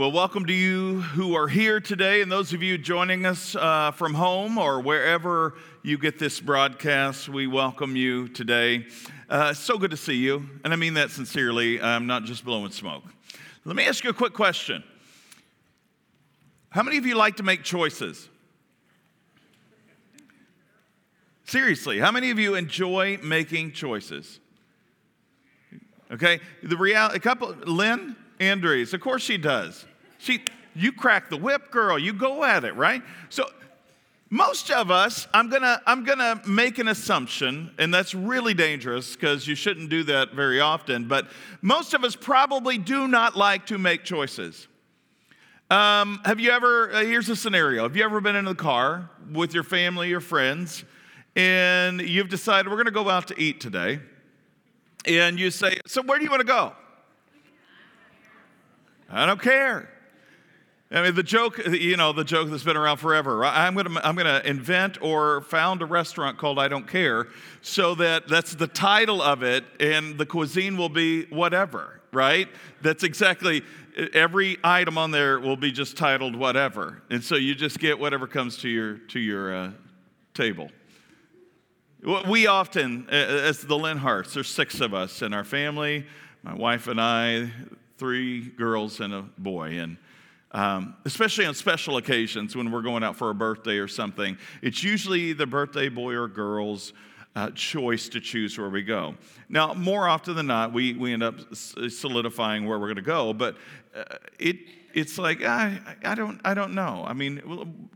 Well, welcome to you who are here today, and those of you joining us uh, from home or wherever you get this broadcast. We welcome you today. Uh, so good to see you, and I mean that sincerely. I'm not just blowing smoke. Let me ask you a quick question How many of you like to make choices? Seriously, how many of you enjoy making choices? Okay, the reality, a couple, Lynn, Andres. Of course she does. She, you crack the whip, girl. You go at it, right? So most of us, I'm gonna, I'm gonna make an assumption, and that's really dangerous because you shouldn't do that very often, but most of us probably do not like to make choices. Um, have you ever, uh, here's a scenario. Have you ever been in the car with your family or friends, and you've decided we're gonna go out to eat today, and you say, So where do you wanna go? I don't care. I mean, the joke, you know, the joke that's been around forever. I'm going to I'm to invent or found a restaurant called I Don't Care so that that's the title of it and the cuisine will be whatever, right? That's exactly every item on there will be just titled whatever. And so you just get whatever comes to your to your uh, table. We often as the Linharts, there's six of us in our family, my wife and I, three girls and a boy. And um, especially on special occasions when we're going out for a birthday or something, it's usually the birthday boy or girl's uh, choice to choose where we go. Now, more often than not, we, we end up solidifying where we're going to go, but uh, it, it's like, I, I, don't, I don't know. I mean,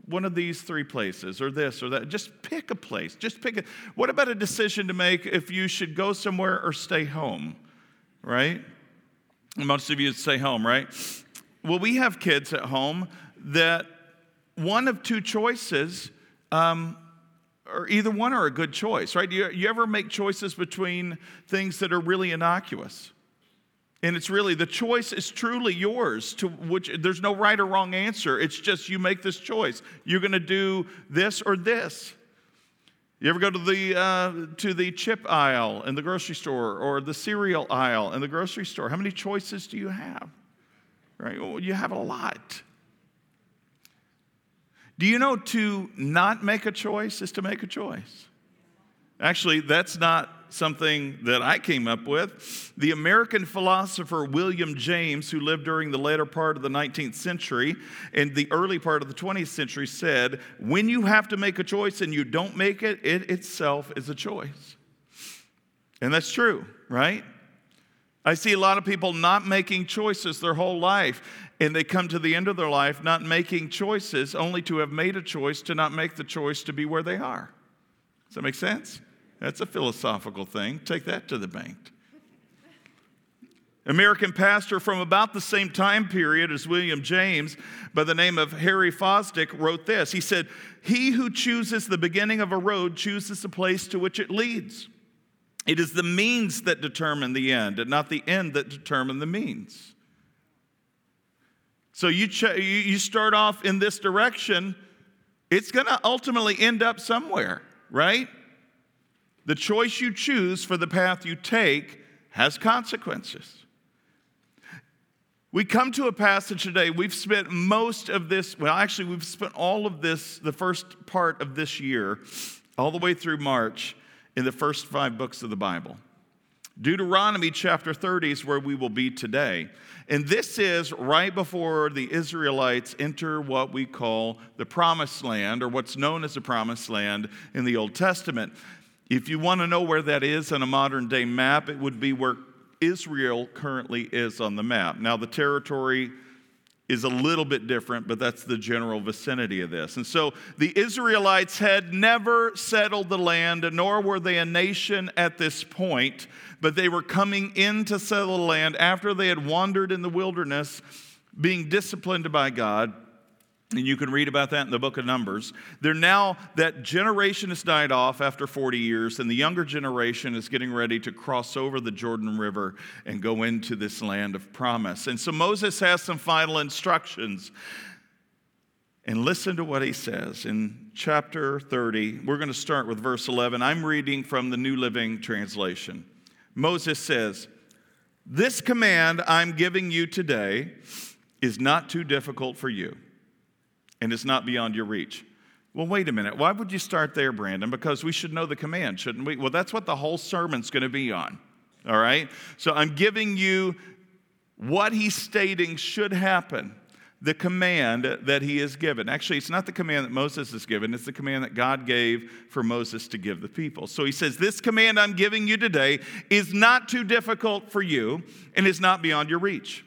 one of these three places or this or that. Just pick a place. Just pick it. What about a decision to make if you should go somewhere or stay home, right? Most of you stay home, right? Well, we have kids at home that one of two choices, um, or either one are a good choice, right? You, you ever make choices between things that are really innocuous? And it's really the choice is truly yours to which there's no right or wrong answer. It's just you make this choice. You're going to do this or this. You ever go to the, uh, to the chip aisle in the grocery store or the cereal aisle in the grocery store? How many choices do you have? Right? Well, you have a lot. Do you know to not make a choice is to make a choice? Actually, that's not something that I came up with. The American philosopher William James, who lived during the later part of the 19th century and the early part of the 20th century, said, When you have to make a choice and you don't make it, it itself is a choice. And that's true, right? I see a lot of people not making choices their whole life, and they come to the end of their life not making choices, only to have made a choice to not make the choice to be where they are. Does that make sense? That's a philosophical thing. Take that to the bank. American pastor from about the same time period as William James, by the name of Harry Fosdick, wrote this. He said, He who chooses the beginning of a road chooses the place to which it leads. It is the means that determine the end, and not the end that determine the means. So you, ch- you start off in this direction, it's going to ultimately end up somewhere, right? The choice you choose for the path you take has consequences. We come to a passage today, we've spent most of this, well, actually, we've spent all of this, the first part of this year, all the way through March, in the first five books of the Bible. Deuteronomy chapter 30 is where we will be today. And this is right before the Israelites enter what we call the promised land, or what's known as the promised land in the Old Testament. If you want to know where that is on a modern day map, it would be where Israel currently is on the map. Now, the territory is a little bit different, but that's the general vicinity of this. And so the Israelites had never settled the land, nor were they a nation at this point, but they were coming in to settle the land after they had wandered in the wilderness, being disciplined by God And you can read about that in the book of Numbers. They're now, that generation has died off after 40 years, and the younger generation is getting ready to cross over the Jordan River and go into this land of promise. And so Moses has some final instructions. And listen to what he says in chapter 30. We're going to start with verse 11. I'm reading from the New Living Translation. Moses says, This command I'm giving you today is not too difficult for you and it's not beyond your reach. Well, wait a minute. Why would you start there, Brandon? Because we should know the command, shouldn't we? Well, that's what the whole sermon's going to be on. All right? So I'm giving you what he's stating should happen, the command that he has given. Actually, it's not the command that Moses has given, it's the command that God gave for Moses to give the people. So he says, This command I'm giving you today is not too difficult for you and is not beyond your reach.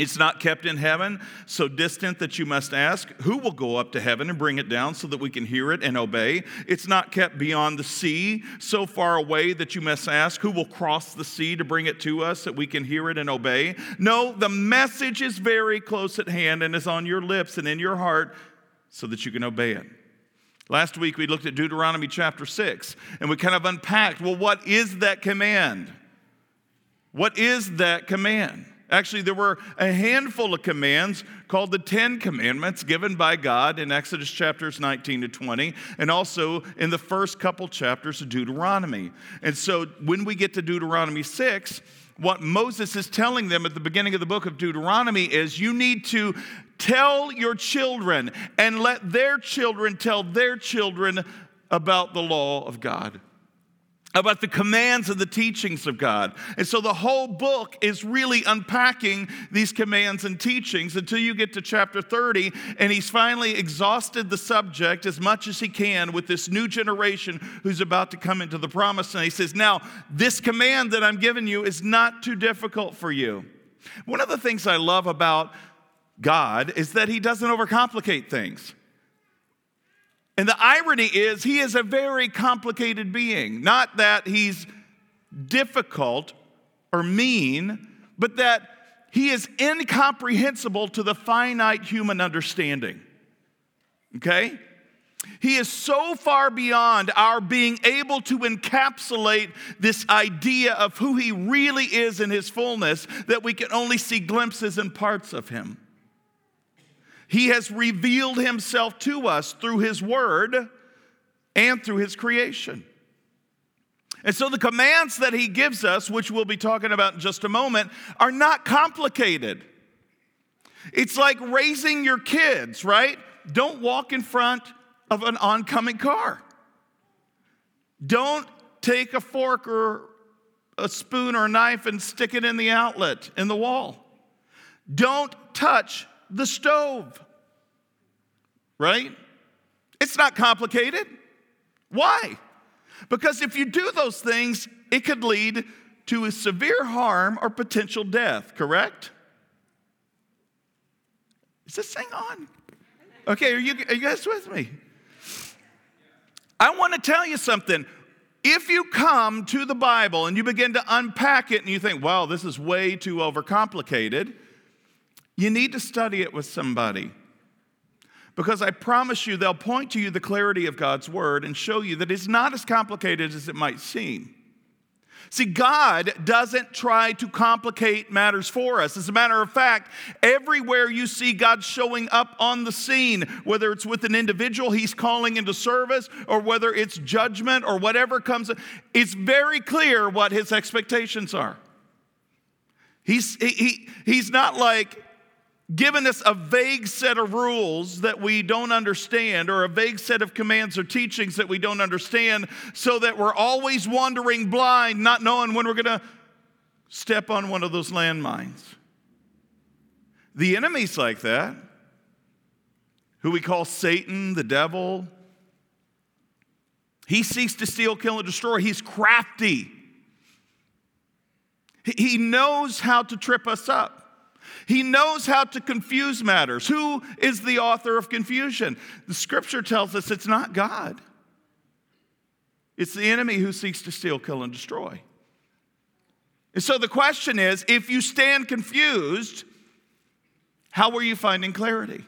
It's not kept in heaven, so distant that you must ask, Who will go up to heaven and bring it down so that we can hear it and obey? It's not kept beyond the sea, so far away that you must ask, Who will cross the sea to bring it to us that we can hear it and obey? No, the message is very close at hand and is on your lips and in your heart so that you can obey it. Last week we looked at Deuteronomy chapter 6 and we kind of unpacked well, what is that command? What is that command? Actually, there were a handful of commands called the Ten Commandments given by God in Exodus chapters 19 to 20, and also in the first couple chapters of Deuteronomy. And so when we get to Deuteronomy 6, what Moses is telling them at the beginning of the book of Deuteronomy is you need to tell your children and let their children tell their children about the law of God about the commands and the teachings of God. And so the whole book is really unpacking these commands and teachings until you get to chapter 30, and he's finally exhausted the subject as much as he can with this new generation who's about to come into the promise. And he says, Now, this command that I'm giving you is not too difficult for you. One of the things I love about God is that he doesn't overcomplicate things. And the irony is, he is a very complicated being. Not that he's difficult or mean, but that he is incomprehensible to the finite human understanding. Okay? He is so far beyond our being able to encapsulate this idea of who he really is in his fullness that we can only see glimpses and parts of him. He has revealed himself to us through his word and through his creation. And so the commands that he gives us, which we'll be talking about in just a moment, are not complicated. It's like raising your kids, right? Don't walk in front of an oncoming car. Don't take a fork or a spoon or a knife and stick it in the outlet in the wall. Don't touch the stove. Right? It's not complicated. Why? Because if you do those things, it could lead to a severe harm or potential death, correct? Is this thing on? Okay, are you, are you guys with me? I want to tell you something. If you come to the Bible and you begin to unpack it and you think, wow, this is way too overcomplicated, you need to study it with somebody. Because I promise you, they'll point to you the clarity of God's word and show you that it's not as complicated as it might seem. See, God doesn't try to complicate matters for us. As a matter of fact, everywhere you see God showing up on the scene, whether it's with an individual he's calling into service or whether it's judgment or whatever comes, it's very clear what his expectations are. He's, he, he, he's not like, given us a vague set of rules that we don't understand, or a vague set of commands or teachings that we don't understand, so that we're always wandering blind, not knowing when we're going to step on one of those landmines. The enemy's like that, who we call Satan, the devil. He seeks to steal, kill, and destroy. He's crafty. He knows how to trip us up. He knows how to confuse matters. Who is the author of confusion? The scripture tells us it's not God, it's the enemy who seeks to steal, kill, and destroy. And so the question is if you stand confused, how are you finding clarity?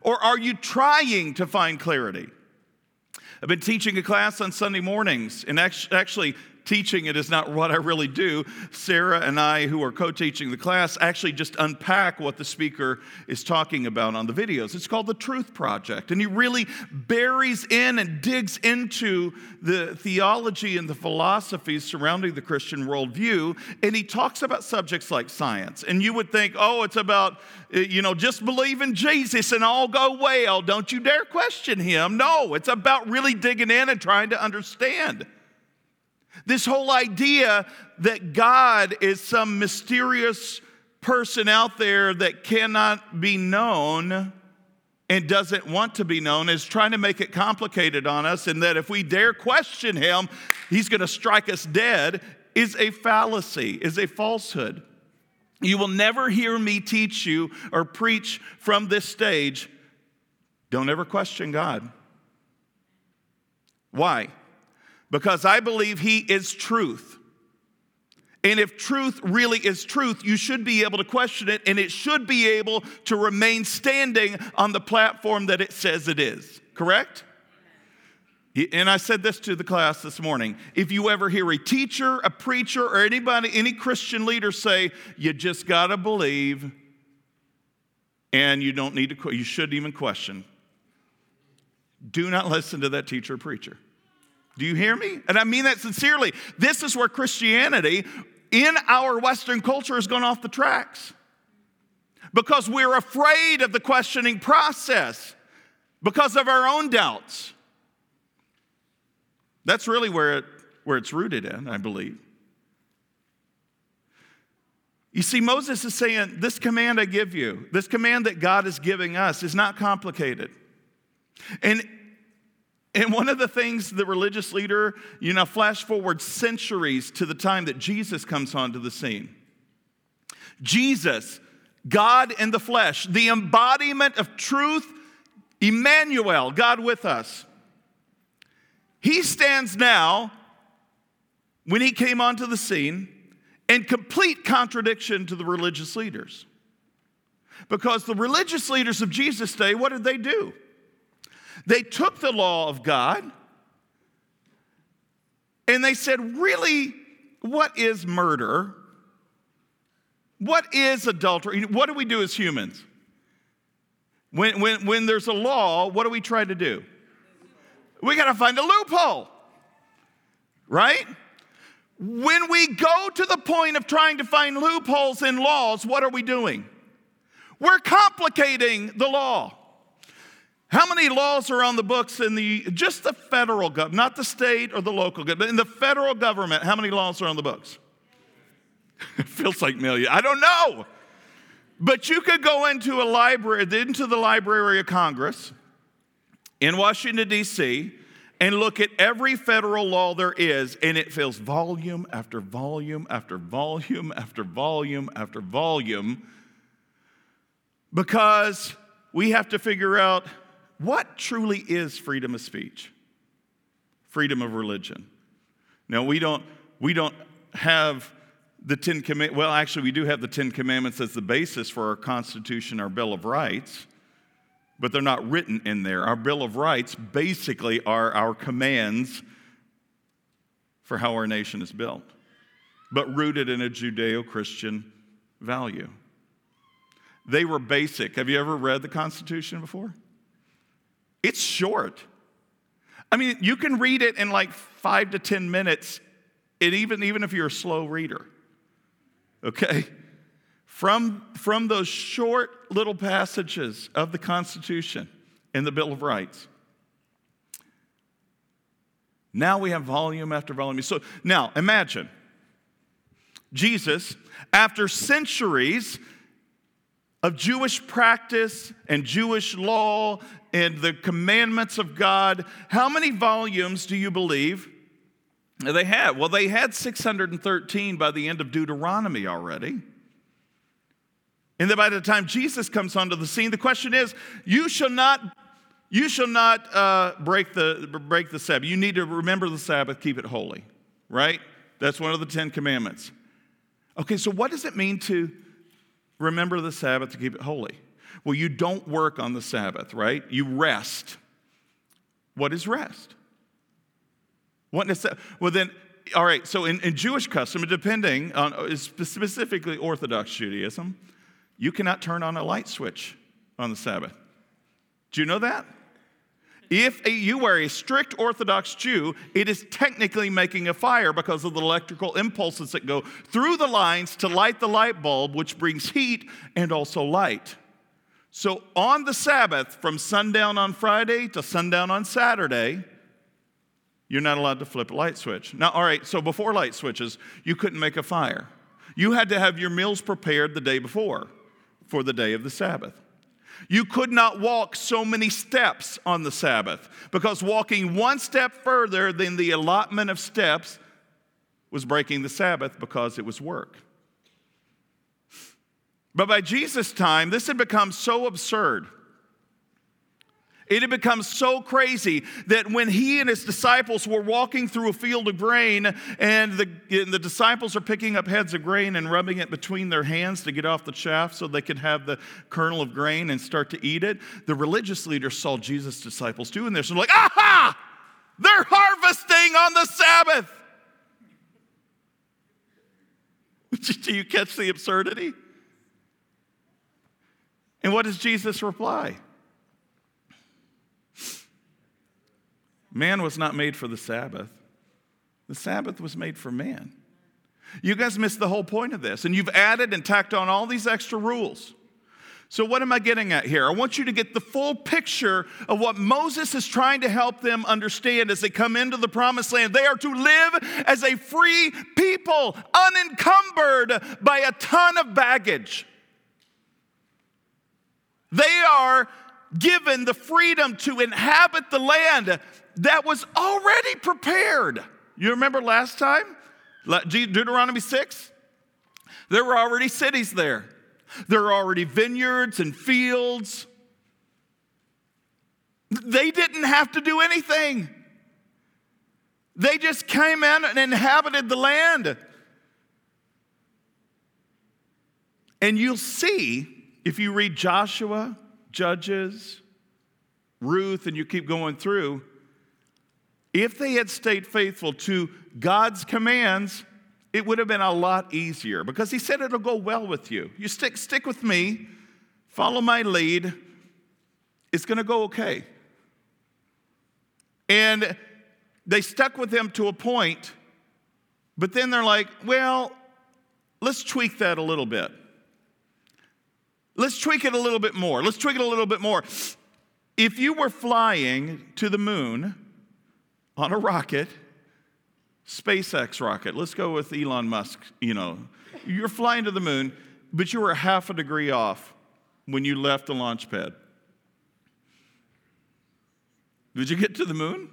Or are you trying to find clarity? I've been teaching a class on Sunday mornings, and actually, teaching it is not what I really do. Sarah and I, who are co teaching the class, actually just unpack what the speaker is talking about on the videos. It's called the Truth Project. And he really buries in and digs into the theology and the philosophies surrounding the Christian worldview. And he talks about subjects like science. And you would think, oh, it's about, eh, you know, just believe in Jesus and all go well. Don't you dare question him. No, it's about really digging in and trying to understand. This whole idea that God is some mysterious person out there that cannot be known and doesn't want to be known is trying to make it complicated on us, and that if we dare question him, he's going to strike us dead, is a fallacy, is a falsehood. You will never hear me teach you or preach from this stage. Don't ever question God. Why? Because I believe He is truth. And if truth really is truth, you should be able to question it, and it should be able to remain standing on the platform that it says it is. Correct? And I said this to the class this morning. If you ever hear a teacher, a preacher, or anybody, any Christian leader say, you just got to believe and you don't need to, you shouldn't even question, do not listen to that teacher or preacher. Do you hear me? And I mean that sincerely. This is where Christianity in our Western culture has gone off the tracks because we're afraid of the questioning process because of our own doubts. That's really where, it, where it's rooted in, I believe. You see, Moses is saying, This command I give you, this command that God is giving us, is not complicated. And and one of the things the religious leader, you know, flash forward centuries to the time that Jesus comes onto the scene. Jesus, God in the flesh, the embodiment of truth, Emmanuel, God with us. He stands now, when he came onto the scene, in complete contradiction to the religious leaders. Because the religious leaders of Jesus' day, what did they do? They took the law of God and they said, Really, what is murder? What is adultery? What do we do as humans? When, when, when there's a law, what do we try to do? We got to find a loophole, right? When we go to the point of trying to find loopholes in laws, what are we doing? We're complicating the law. How many laws are on the books in the just the federal government, not the state or the local government, but in the federal government? How many laws are on the books? it feels like million. I don't know. But you could go into a library, into the Library of Congress in Washington, D.C., and look at every federal law there is, and it fills volume after volume after volume after volume after volume because we have to figure out what truly is freedom of speech? Freedom of religion. Now, we don't, we don't have the Ten Commandments. Well, actually, we do have the Ten Commandments as the basis for our Constitution, our Bill of Rights, but they're not written in there. Our Bill of Rights basically are our commands for how our nation is built, but rooted in a Judeo Christian value. They were basic. Have you ever read the Constitution before? It's short. I mean, you can read it in like five to 10 minutes, and even, even if you're a slow reader. Okay? From, from those short little passages of the Constitution and the Bill of Rights. Now we have volume after volume. So now imagine Jesus, after centuries of Jewish practice and Jewish law and the commandments of God, how many volumes do you believe they had? Well, they had 613 by the end of Deuteronomy already. And then by the time Jesus comes onto the scene, the question is, you shall not, you shall not uh, break, the, break the Sabbath. You need to remember the Sabbath, keep it holy, right? That's one of the Ten Commandments. Okay, so what does it mean to remember the Sabbath to keep it holy. Well, you don't work on the Sabbath, right? You rest. What is rest? What is that? Well, then, all right, so in, in Jewish custom, depending on uh, specifically Orthodox Judaism, you cannot turn on a light switch on the Sabbath. Do you know that? If you were a strict Orthodox Jew, it is technically making a fire because of the electrical impulses that go through the lines to light the light bulb, which brings heat and also light. So on the Sabbath, from sundown on Friday to sundown on Saturday, you're not allowed to flip a light switch. Now, all right, so before light switches, you couldn't make a fire. You had to have your meals prepared the day before for the day of the Sabbath. You could not walk so many steps on the Sabbath because walking one step further than the allotment of steps was breaking the Sabbath because it was work. But by Jesus' time, this had become so absurd it had become so crazy that when he and his disciples were walking through a field of grain and the, and the, disciples are picking up heads of grain and rubbing it between their hands to get off the chaff so they could have the kernel of grain and start to eat it, the religious leaders saw Jesus' disciples doing this and like, aha! They're harvesting on the Sabbath. Do you catch the absurdity? And what does Jesus reply? Man was not made for the Sabbath, the Sabbath was made for man. You guys missed the whole point of this, and you've added and tacked on all these extra rules. So, what am I getting at here? I want you to get the full picture of what Moses is trying to help them understand as they come into the promised land. They are to live as a free people, unencumbered by a ton of baggage. They are given the freedom to inhabit the land that was already prepared. You remember last time? Deuteronomy 6? There were already cities there, there were already vineyards and fields. They didn't have to do anything. They just came in and inhabited the land. And you'll see if you read Joshua, Judges, Ruth, and you keep going through, if they had stayed faithful to God's commands, it would have been a lot easier because He said it'll go well with you. You stick, stick with me, follow my lead, it's going to go okay. And they stuck with Him to a point, but then they're like, well, let's tweak that a little bit. Let's tweak it a little bit more. Let's tweak it a little bit more. If you were flying to the moon, on a rocket, SpaceX rocket. Let's go with Elon Musk. You know, you're flying to the moon, but you were half a degree off when you left the launch pad. Did you get to the moon?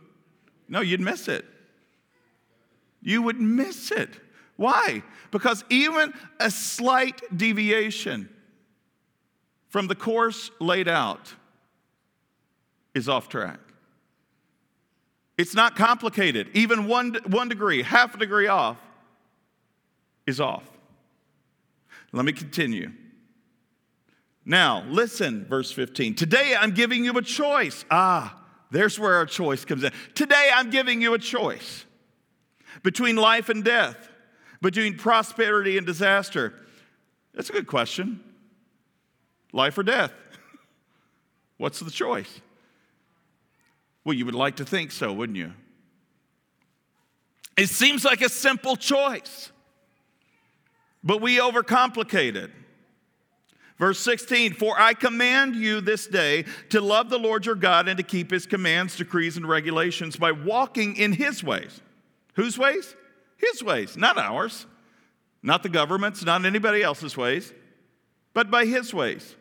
No, you'd miss it. You would miss it. Why? Because even a slight deviation from the course laid out is off track. It's not complicated. Even one, one degree, half a degree off, is off. Let me continue. Now, listen, verse 15. Today I'm giving you a choice. Ah, there's where our choice comes in. Today I'm giving you a choice between life and death, between prosperity and disaster. That's a good question. Life or death? What's the choice? Well, you would like to think so, wouldn't you? It seems like a simple choice, but we overcomplicate it. Verse 16, for I command you this day to love the Lord your God and to keep his commands, decrees, and regulations by walking in his ways. Whose ways? His ways, not ours, not the government's, not anybody else's ways, but by his ways.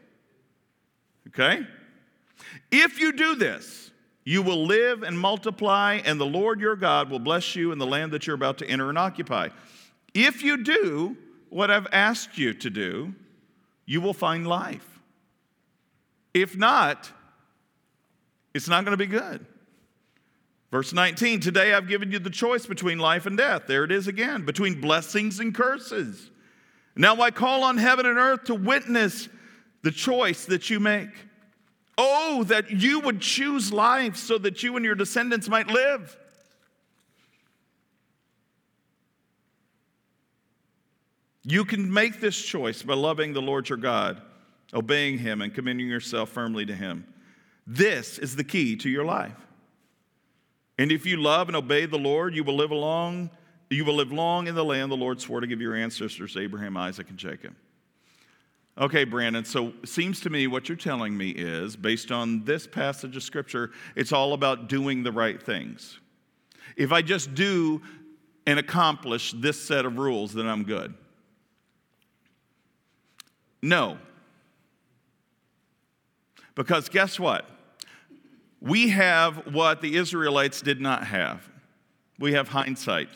Okay? If you do this, you will live and multiply, and the Lord your God will bless you in the land that you're about to enter and occupy. If you do what I've asked you to do, you will find life. If not, it's not going to be good. Verse 19, today I've given you the choice between life and death. There it is again, between blessings and curses. Now I call on heaven and earth to witness the choice that you make. Oh, that you would choose life so that you and your descendants might live. You can make this choice by loving the Lord your God, obeying Him, and committing yourself firmly to Him. This is the key to your life. And if you love and obey the Lord, you will live long, you will live long in the land the Lord swore to give your ancestors, Abraham, Isaac, and Jacob. Okay, Brandon, so it seems to me what you're telling me is, based on this passage of Scripture, it's all about doing the right things. If I just do and accomplish this set of rules, then I'm good. No. Because guess what? We have what the Israelites did not have we have hindsight,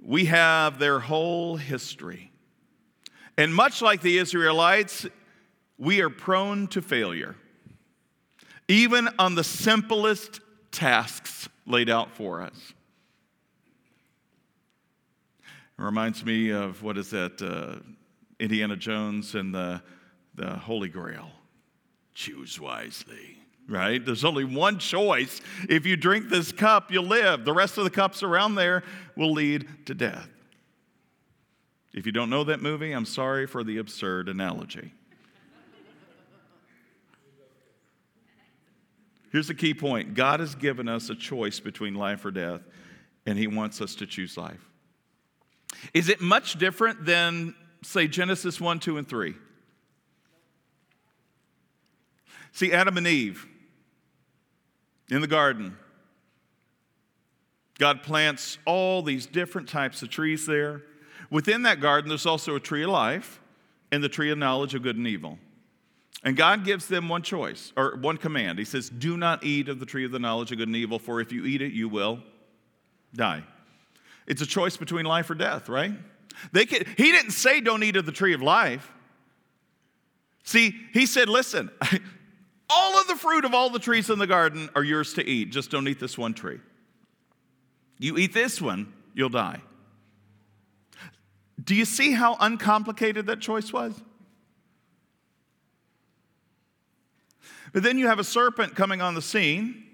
we have their whole history. And much like the Israelites, we are prone to failure, even on the simplest tasks laid out for us. It reminds me of what is that? Uh, Indiana Jones and the, the Holy Grail. Choose wisely, right? There's only one choice. If you drink this cup, you'll live. The rest of the cups around there will lead to death. If you don't know that movie, I'm sorry for the absurd analogy. Here's the key point God has given us a choice between life or death, and He wants us to choose life. Is it much different than say Genesis 1, 2, and 3. See, Adam and Eve in the garden. God plants all these different types of trees there. Within that garden, there's also a tree of life and the tree of knowledge of good and evil. And God gives them one choice, or one command. He says, Do not eat of the tree of the knowledge of good and evil, for if you eat it, you will die. It's a choice between life or death, right? They could, he didn't say, don't eat of the tree of life. See, he said, listen, all of the fruit of all the trees in the garden are yours to eat. Just don't eat this one tree. You eat this one, you'll die. Do you see how uncomplicated that choice was? But then you have a serpent coming on the scene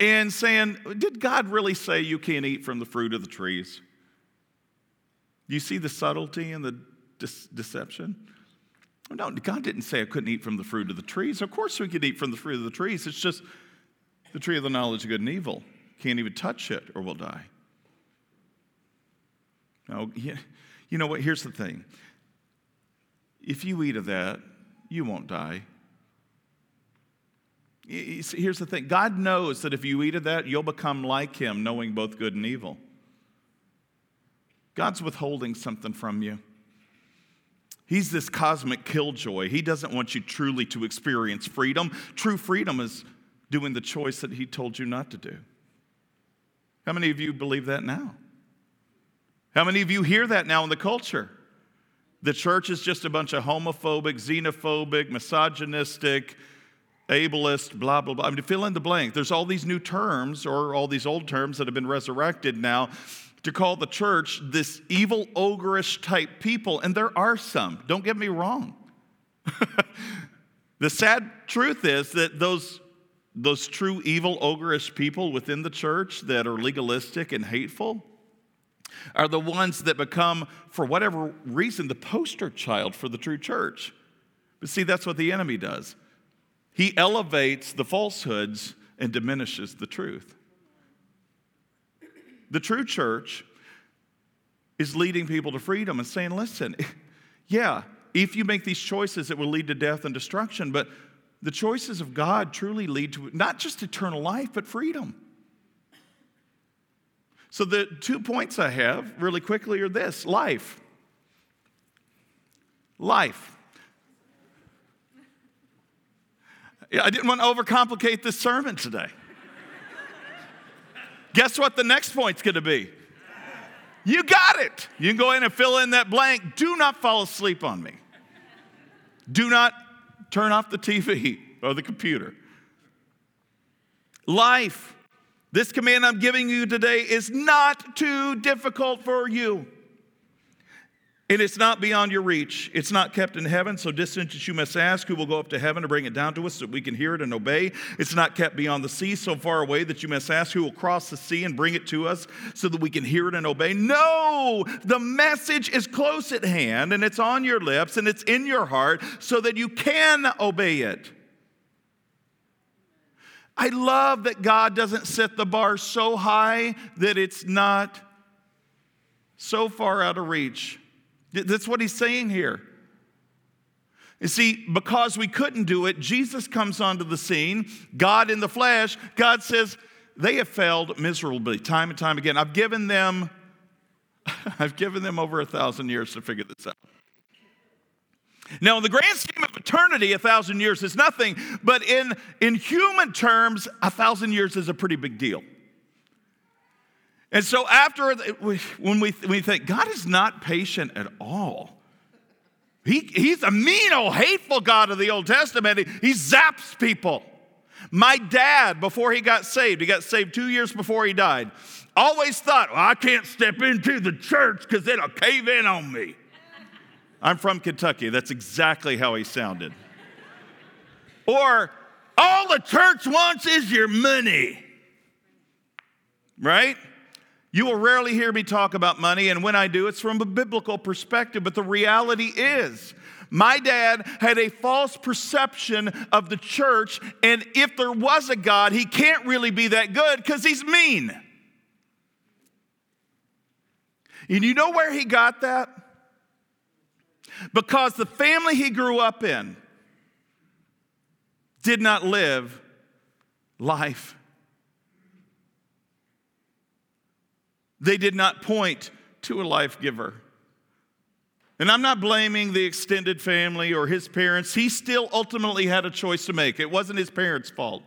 and saying, Did God really say you can't eat from the fruit of the trees? You see the subtlety and the de- deception? No, God didn't say I couldn't eat from the fruit of the trees. Of course, we could eat from the fruit of the trees. It's just the tree of the knowledge of good and evil. Can't even touch it or we'll die. Now, you know what? Here's the thing if you eat of that, you won't die. Here's the thing God knows that if you eat of that, you'll become like Him, knowing both good and evil. God's withholding something from you. He's this cosmic killjoy. He doesn't want you truly to experience freedom. True freedom is doing the choice that He told you not to do. How many of you believe that now? How many of you hear that now in the culture? The church is just a bunch of homophobic, xenophobic, misogynistic, ableist, blah, blah, blah. I mean, to fill in the blank. There's all these new terms or all these old terms that have been resurrected now to call the church this evil, ogreish type people, and there are some. Don't get me wrong. the sad truth is that those, those true evil, ogreish people within the church that are legalistic and hateful are the ones that become, for whatever reason, the poster child for the true church. But see, that's what the enemy does. He elevates the falsehoods and diminishes the truth. The true church is leading people to freedom and saying, listen, yeah, if you make these choices, it will lead to death and destruction, but the choices of God truly lead to not just eternal life, but freedom. So, the two points I have really quickly are this life. Life. I didn't want to overcomplicate this sermon today. Guess what the next point's going to be? You got it. You can go in and fill in that blank. Do not fall asleep on me. Do not turn off the TV or the computer. Life. This command I'm giving you today is not too difficult for you. And it's not beyond your reach. It's not kept in heaven, so distant that you must ask who will go up to heaven to bring it down to us so we can hear it and obey. It's not kept beyond the sea, so far away that you must ask who will cross the sea and bring it to us so that we can hear it and obey. No, the message is close at hand and it's on your lips and it's in your heart so that you can obey it. I love that God doesn't set the bar so high that it's not so far out of reach. That's what he's saying here. You see, because we couldn't do it, Jesus comes onto the scene, God in the flesh. God says, They have failed miserably time and time again. I've given them, I've given them over a thousand years to figure this out. Now, in the grand scheme of eternity, a thousand years is nothing, but in, in human terms, a thousand years is a pretty big deal. And so, after when we, we think God is not patient at all, he, he's a mean, old, hateful God of the Old Testament. He, he zaps people. My dad, before he got saved, he got saved two years before he died, always thought, well, I can't step into the church because it'll cave in on me. I'm from Kentucky. That's exactly how he sounded. Or, all the church wants is your money. Right? You will rarely hear me talk about money, and when I do, it's from a biblical perspective. But the reality is, my dad had a false perception of the church, and if there was a God, he can't really be that good because he's mean. And you know where he got that? Because the family he grew up in did not live life They did not point to a life giver. And I'm not blaming the extended family or his parents. He still ultimately had a choice to make. It wasn't his parents' fault,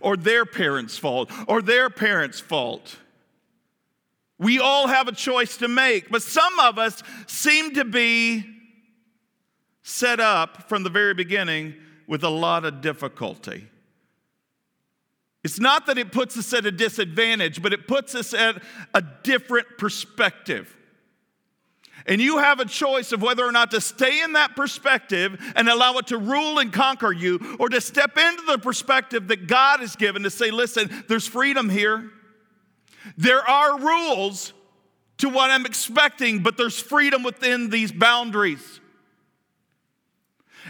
or their parents' fault, or their parents' fault. We all have a choice to make, but some of us seem to be set up from the very beginning with a lot of difficulty. It's not that it puts us at a disadvantage, but it puts us at a different perspective. And you have a choice of whether or not to stay in that perspective and allow it to rule and conquer you, or to step into the perspective that God has given to say, listen, there's freedom here. There are rules to what I'm expecting, but there's freedom within these boundaries.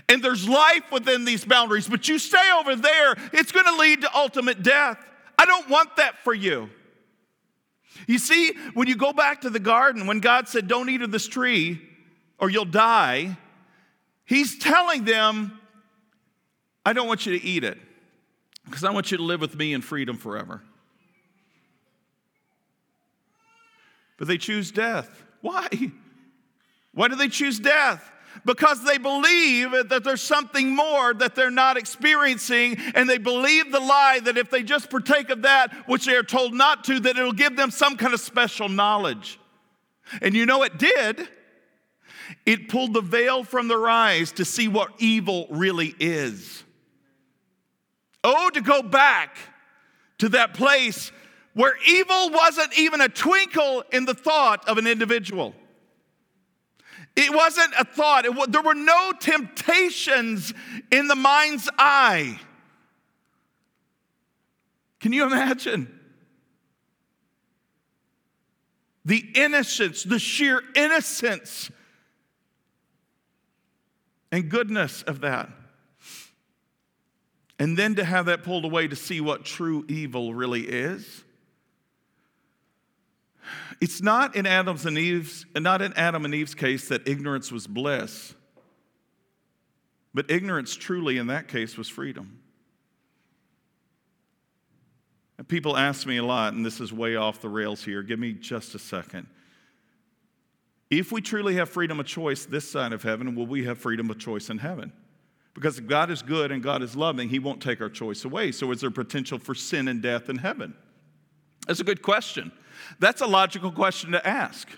And there's life within these boundaries, but you stay over there, it's going to lead to ultimate death. I don't want that for you. You see, when you go back to the garden, when God said, Don't eat of this tree or you'll die, He's telling them, I don't want you to eat it because I want you to live with me in freedom forever. But they choose death. Why? Why do they choose death? Because they believe that there's something more that they're not experiencing, and they believe the lie that if they just partake of that which they are told not to, that it'll give them some kind of special knowledge. And you know it did. It pulled the veil from their eyes to see what evil really is. Oh, to go back to that place where evil wasn't even a twinkle in the thought of an individual. It wasn't a thought, there were no temptations in the mind's eye. Can you imagine? The innocence, the sheer innocence and goodness of that. And then to have that pulled away to see what true evil really is. It's not in Adam's and Eve's, not in Adam and Eve's case that ignorance was bliss. But ignorance truly in that case was freedom. And people ask me a lot, and this is way off the rails here. Give me just a second. If we truly have freedom of choice this side of heaven, will we have freedom of choice in heaven? Because if God is good and God is loving, He won't take our choice away. So, is there potential for sin and death in heaven? That's a good question. That's a logical question to ask.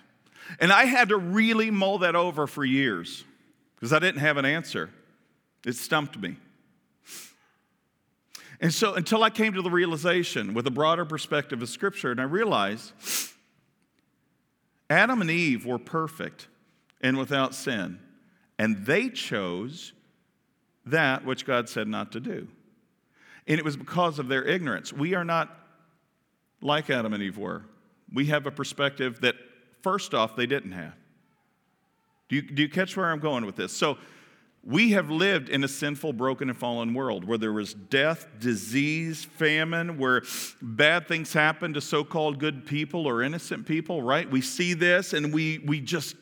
And I had to really mull that over for years because I didn't have an answer. It stumped me. And so until I came to the realization with a broader perspective of Scripture, and I realized Adam and Eve were perfect. and without sin. And they chose that which God said not to do. And it was because of their ignorance. We are not like Adam and Eve were. We have a perspective that, first off, they didn't have. Do you, do you catch where I'm going with this? So, we have lived in a sinful, broken, and fallen world where there was death, disease, famine, where bad things happen to so called good people or innocent people, right? We see this and we, we just,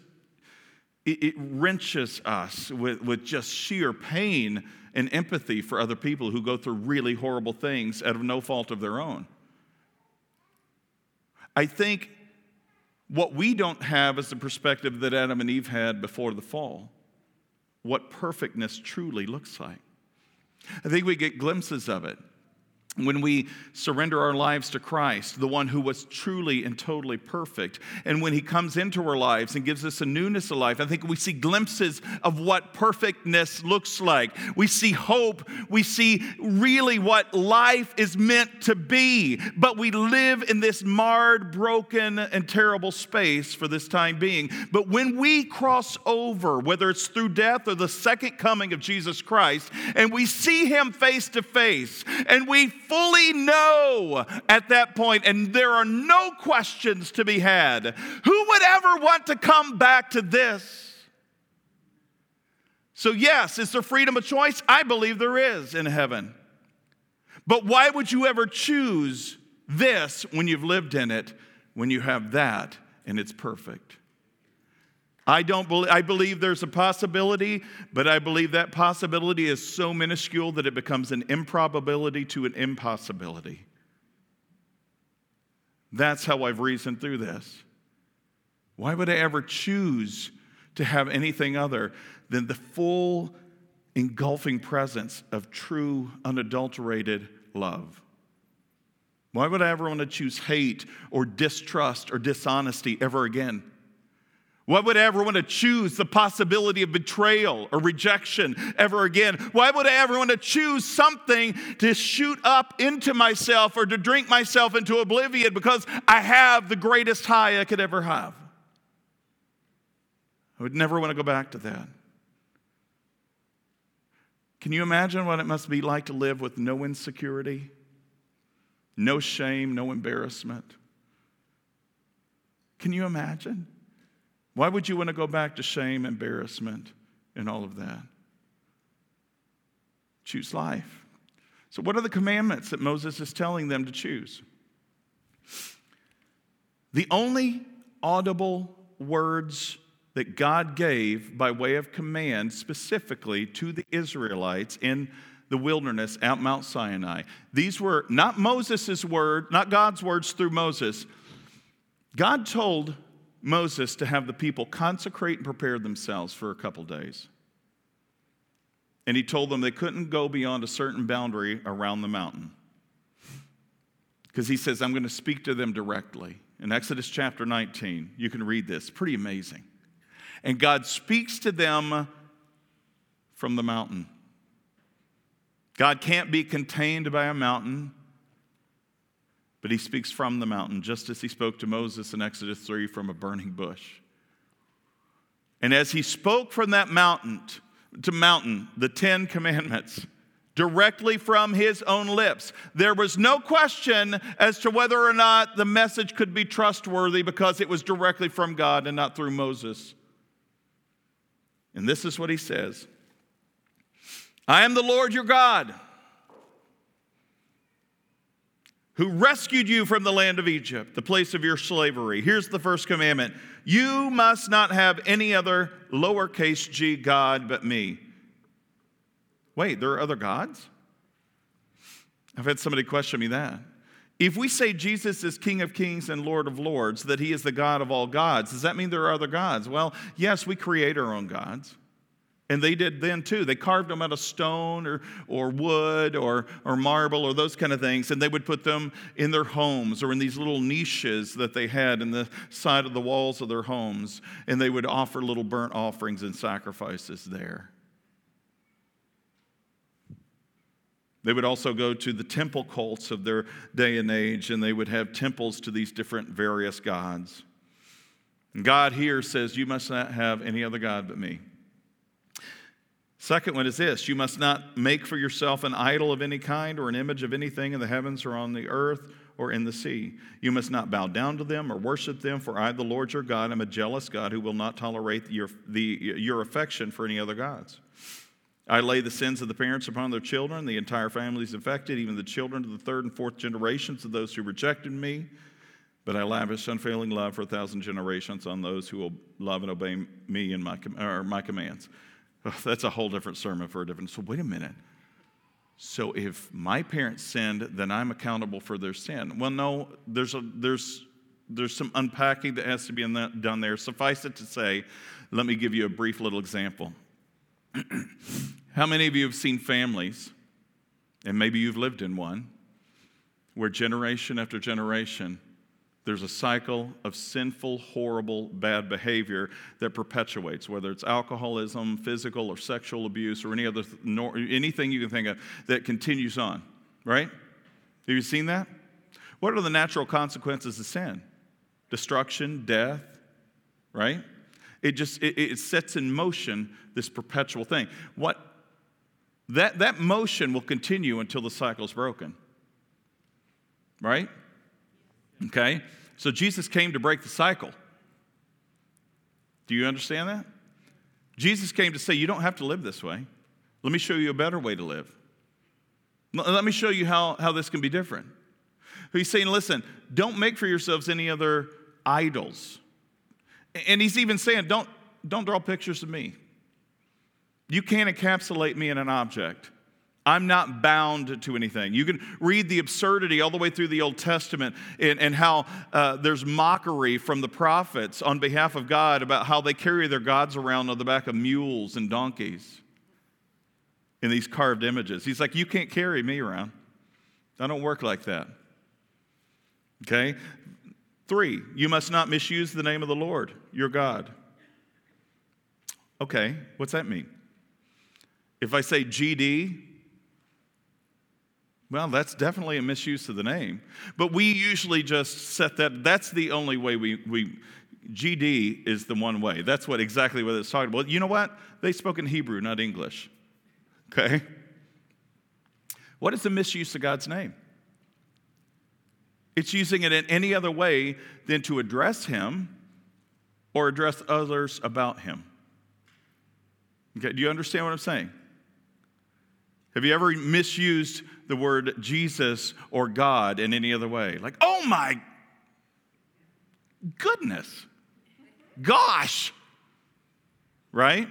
it, it wrenches us with, with just sheer pain and empathy for other people who go through really horrible things out of no fault of their own. I think what we don't have is the perspective that Adam and Eve had before the fall what perfectness truly looks like. I think we get glimpses of it when we surrender our lives to Christ, the one who was truly and totally perfect, and when he comes into our lives and gives us a newness of life, I think we see glimpses of what perfectness looks like. We see hope. We see really what life is meant to be. But we live in this marred, broken, and terrible space for this time being. But when we cross over, whether it's through death or the second coming of Jesus Christ, and we see him face to face, and we fully know at that point, and there are no questions to be had. Who would ever want to come back to this? So, yes, is there freedom of choice? I believe there is in heaven. But why would you ever choose this when you've lived in it, when you have that and it's perfect? I don't believe, I believe there's a possibility, but I believe that possibility is so minuscule that it becomes an improbability to an impossibility. That's how I've reasoned through this. Why would I ever choose to have anything other than the full engulfing presence of true, unadulterated love? Why would I ever want to choose hate or distrust or dishonesty ever again? Why would I ever want to choose the possibility of betrayal or rejection ever again? Why would I ever want to choose something to shoot up into myself or to drink myself into oblivion because I have the greatest high I could ever have? I would never want to go back to that. Can you imagine what it must be like to live with no insecurity, no shame, no embarrassment? Can you imagine? Why would you want to go back to shame, embarrassment, and all of that? Choose life. So, what are the commandments that Moses is telling them to choose? The only audible words that God gave by way of command specifically to the Israelites in the wilderness at Mount Sinai. These were not Moses' word, not God's words through Moses. God told Moses to have the people consecrate and prepare themselves for a couple days. And he told them they couldn't go beyond a certain boundary around the mountain. Because he says, I'm going to speak to them directly. In Exodus chapter 19, you can read this. Pretty amazing. And God speaks to them from the mountain. God can't be contained by a mountain but he speaks from the mountain, just as he spoke to Moses in Exodus 3 from a burning bush. And as he spoke from that mountain to mountain, the Ten Commandments, directly from his own lips, there was no question as to whether or not the message could be trustworthy because it was directly from God and not through Moses. And this is what he says I am the Lord your God who rescued you from the land of Egypt, the place of your slavery. Here's the first commandment You must not have any other lowercase g God but me. Wait, there are other gods? I've had somebody question me that. If we say Jesus is King of Kings and Lord of Lords, that he is the God of all gods, does that mean there are other gods? Well, yes, we create our own gods. And they did then too. They carved them out of stone or, or wood or, or marble or those kind of things, and they would put them in their homes or in these little niches that they had in the side of the walls of their homes, and they would offer little burnt offerings and sacrifices there. They would also go to the temple cults of their day and age, and they would have temples to these different various gods. And God here says, You must not have any other God but me. Second one is this you must not make for yourself an idol of any kind or an image of anything in the heavens or on the earth or in the sea. You must not bow down to them or worship them, for I, the Lord your God, am a jealous God who will not tolerate your, the, your affection for any other gods. I lay the sins of the parents upon their children. The entire family is affected, even the children of the third and fourth generations of those who rejected me. But I lavish unfailing love for a thousand generations on those who will love and obey me and my, or my commands. That's a whole different sermon for a different. So, wait a minute. So, if my parents sinned, then I'm accountable for their sin. Well, no, there's, a, there's, there's some unpacking that has to be done there. Suffice it to say, let me give you a brief little example. How many of you have seen families, and maybe you've lived in one, where generation after generation, there's a cycle of sinful, horrible, bad behavior that perpetuates, whether it's alcoholism, physical or sexual abuse, or any other anything you can think of that continues on, right? Have you seen that? What are the natural consequences of sin? Destruction, death, right? It just it, it sets in motion this perpetual thing. What that that motion will continue until the cycle is broken. Right? Okay? So Jesus came to break the cycle. Do you understand that? Jesus came to say, You don't have to live this way. Let me show you a better way to live. Let me show you how, how this can be different. He's saying, Listen, don't make for yourselves any other idols. And he's even saying, Don't, don't draw pictures of me. You can't encapsulate me in an object. I'm not bound to anything. You can read the absurdity all the way through the Old Testament and, and how uh, there's mockery from the prophets on behalf of God about how they carry their gods around on the back of mules and donkeys in these carved images. He's like, You can't carry me around. I don't work like that. Okay? Three, you must not misuse the name of the Lord, your God. Okay, what's that mean? If I say GD, well, that's definitely a misuse of the name. But we usually just set that, that's the only way we, we GD is the one way. That's what exactly what it's talking about. You know what? They spoke in Hebrew, not English. Okay? What is the misuse of God's name? It's using it in any other way than to address Him or address others about Him. Okay, do you understand what I'm saying? Have you ever misused the word Jesus or God in any other way? Like, oh my goodness, gosh, right?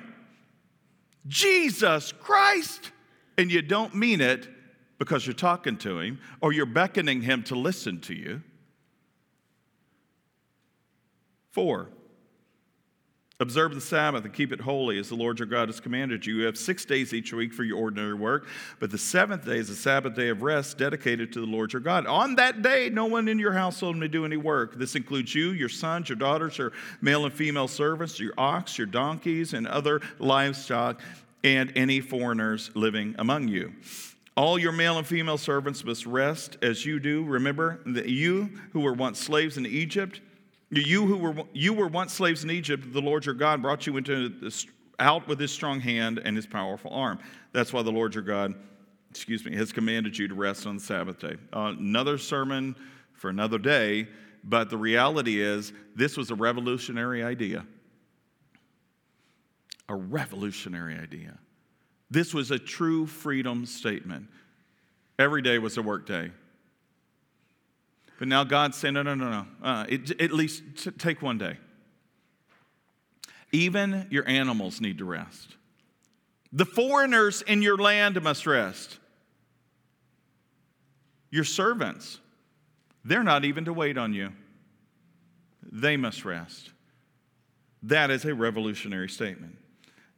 Jesus Christ. And you don't mean it because you're talking to him or you're beckoning him to listen to you. Four, Observe the Sabbath and keep it holy as the Lord your God has commanded you. You have six days each week for your ordinary work, but the seventh day is a Sabbath day of rest dedicated to the Lord your God. On that day, no one in your household may do any work. This includes you, your sons, your daughters, your male and female servants, your ox, your donkeys, and other livestock, and any foreigners living among you. All your male and female servants must rest as you do. Remember that you who were once slaves in Egypt, you who were, you were once slaves in Egypt, the Lord your God brought you into this, out with his strong hand and his powerful arm. That's why the Lord your God, excuse me, has commanded you to rest on the Sabbath day. Uh, another sermon for another day, but the reality is this was a revolutionary idea. A revolutionary idea. This was a true freedom statement. Every day was a work day. But now God said, no, no, no, no. Uh, it, at least t- take one day. Even your animals need to rest. The foreigners in your land must rest. Your servants, they're not even to wait on you. They must rest. That is a revolutionary statement.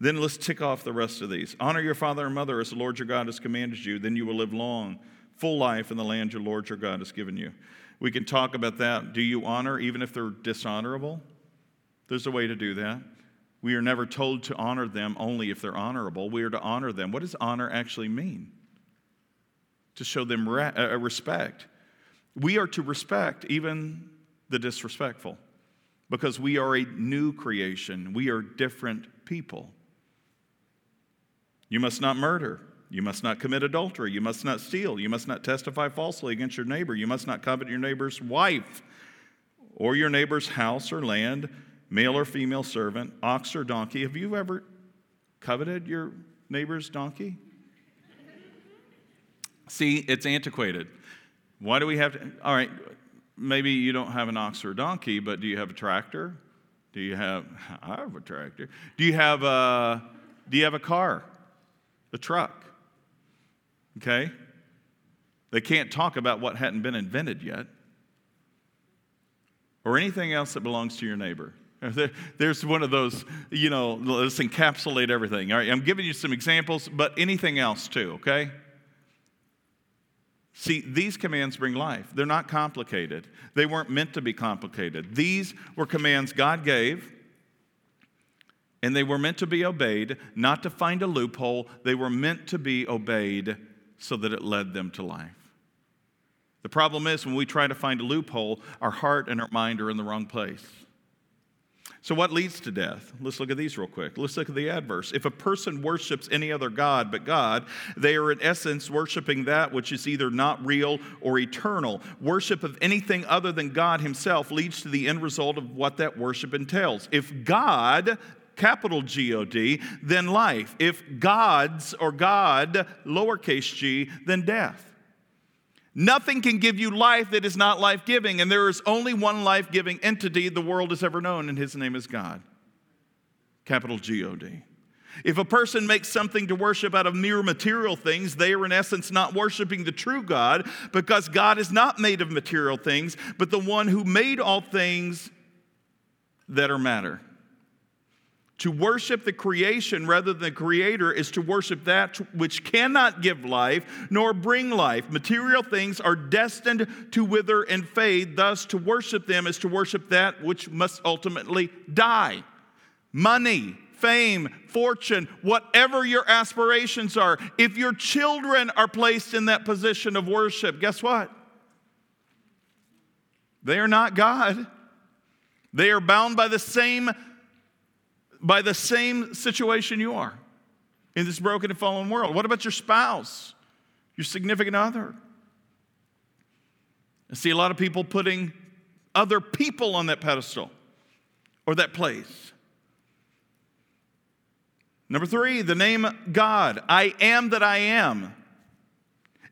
Then let's tick off the rest of these. Honor your father and mother as the Lord your God has commanded you, then you will live long, full life in the land your Lord your God has given you. We can talk about that. Do you honor even if they're dishonorable? There's a way to do that. We are never told to honor them only if they're honorable. We are to honor them. What does honor actually mean? To show them re- uh, respect. We are to respect even the disrespectful. because we are a new creation. We are different people. You must not murder. You must not commit adultery. You must not steal. You must not testify falsely against your neighbor. You must not covet your neighbor's wife or your neighbor's house or land, male or female servant, ox or donkey. Have you ever coveted your neighbor's donkey? See, it's antiquated. Why do we have to? All right, maybe you don't have an ox or a donkey, but do you have a tractor? Do you have? I have a tractor. Do you have a? Do you have a car? A truck? Okay. They can't talk about what hadn't been invented yet, or anything else that belongs to your neighbor. There's one of those, you know, let's encapsulate everything. All right, I'm giving you some examples, but anything else too, okay? See, these commands bring life. They're not complicated. They weren't meant to be complicated. These were commands God gave, and they were meant to be obeyed, not to find a loophole. They were meant to be obeyed so that it led them to life. The problem is when we try to find a loophole, our heart and our mind are in the wrong place. So, what leads to death? Let's look at these real quick. Let's look at the adverse. If a person worships any other God but God, they are in essence worshiping that which is either not real or eternal. Worship of anything other than God Himself leads to the end result of what that worship entails. If God capital G O D, then life. If God's or God, lowercase g, then death. Nothing can give you life that is not life giving, and there is only one life giving entity the world has ever known, and his name is God. Capital G O D. If a person makes something to worship out of mere material things, they are in essence not worshiping the true God because God is not made of material things, but the one who made all things that are matter. To worship the creation rather than the creator is to worship that which cannot give life nor bring life. Material things are destined to wither and fade, thus, to worship them is to worship that which must ultimately die. Money, fame, fortune, whatever your aspirations are, if your children are placed in that position of worship, guess what? They are not God. They are bound by the same by the same situation you are in this broken and fallen world? What about your spouse, your significant other? I see a lot of people putting other people on that pedestal or that place. Number three, the name God. I am that I am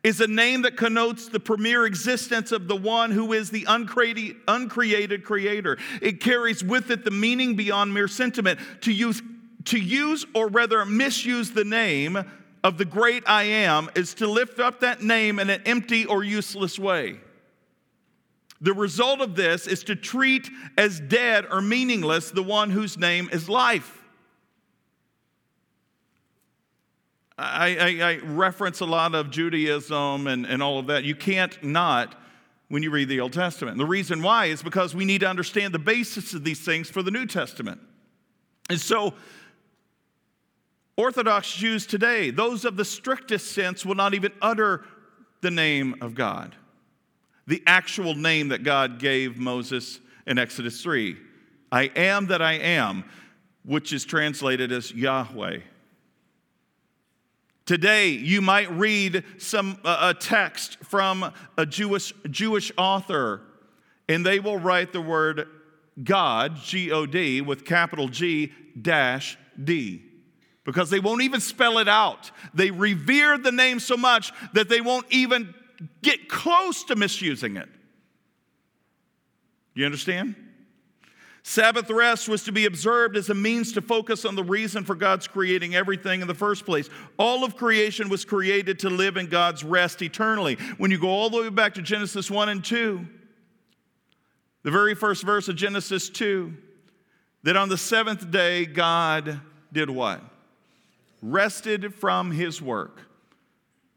is a name that connotes the premier existence of the one who is the uncreated, uncreated creator. It carries with it the meaning beyond mere sentiment. To use, to use or rather misuse the name of the great I am is to lift up that name in an empty or useless way. The result of this is to treat as dead or meaningless the one whose name is life. I, I, I, reference a lot of Judaism and, and all of that. You can't not when you read the Old Testament. The reason why is because we need to understand the basis of these things for the New Testament. And so, Orthodox Jews today, those of the strictest sense, will not even utter the name of God, the actual name that God gave Moses in Exodus 3. I am that I am, which is translated as Yahweh. Today, you might read some, uh, a text from a Jewish, Jewish author, and they will write the word God, G O D, with capital G dash D, because they won't even spell it out. They revere the name so much that they won't even get close to misusing it. You understand? Sabbath rest was to be observed as a means to focus on the reason for God's creating everything in the first place. All of creation was created to live in God's rest eternally. When you go all the way back to Genesis 1 and 2, the very first verse of Genesis 2, that on the seventh day, God did what? Rested from his work.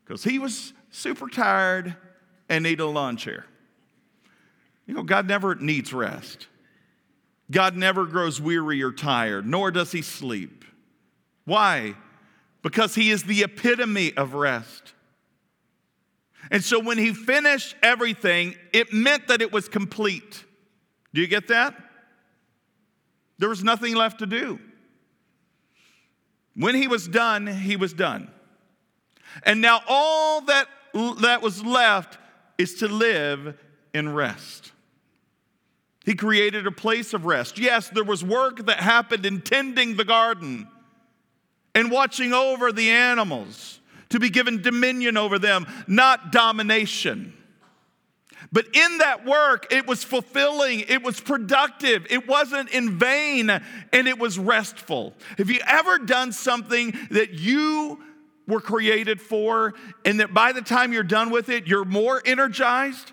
Because he was super tired and needed a lawn chair. You know, God never needs rest. God never grows weary or tired, nor does he sleep. Why? Because he is the epitome of rest. And so when he finished everything, it meant that it was complete. Do you get that? There was nothing left to do. When he was done, he was done. And now all that, that was left is to live in rest. He created a place of rest. Yes, there was work that happened in tending the garden and watching over the animals to be given dominion over them, not domination. But in that work, it was fulfilling, it was productive, it wasn't in vain, and it was restful. Have you ever done something that you were created for, and that by the time you're done with it, you're more energized?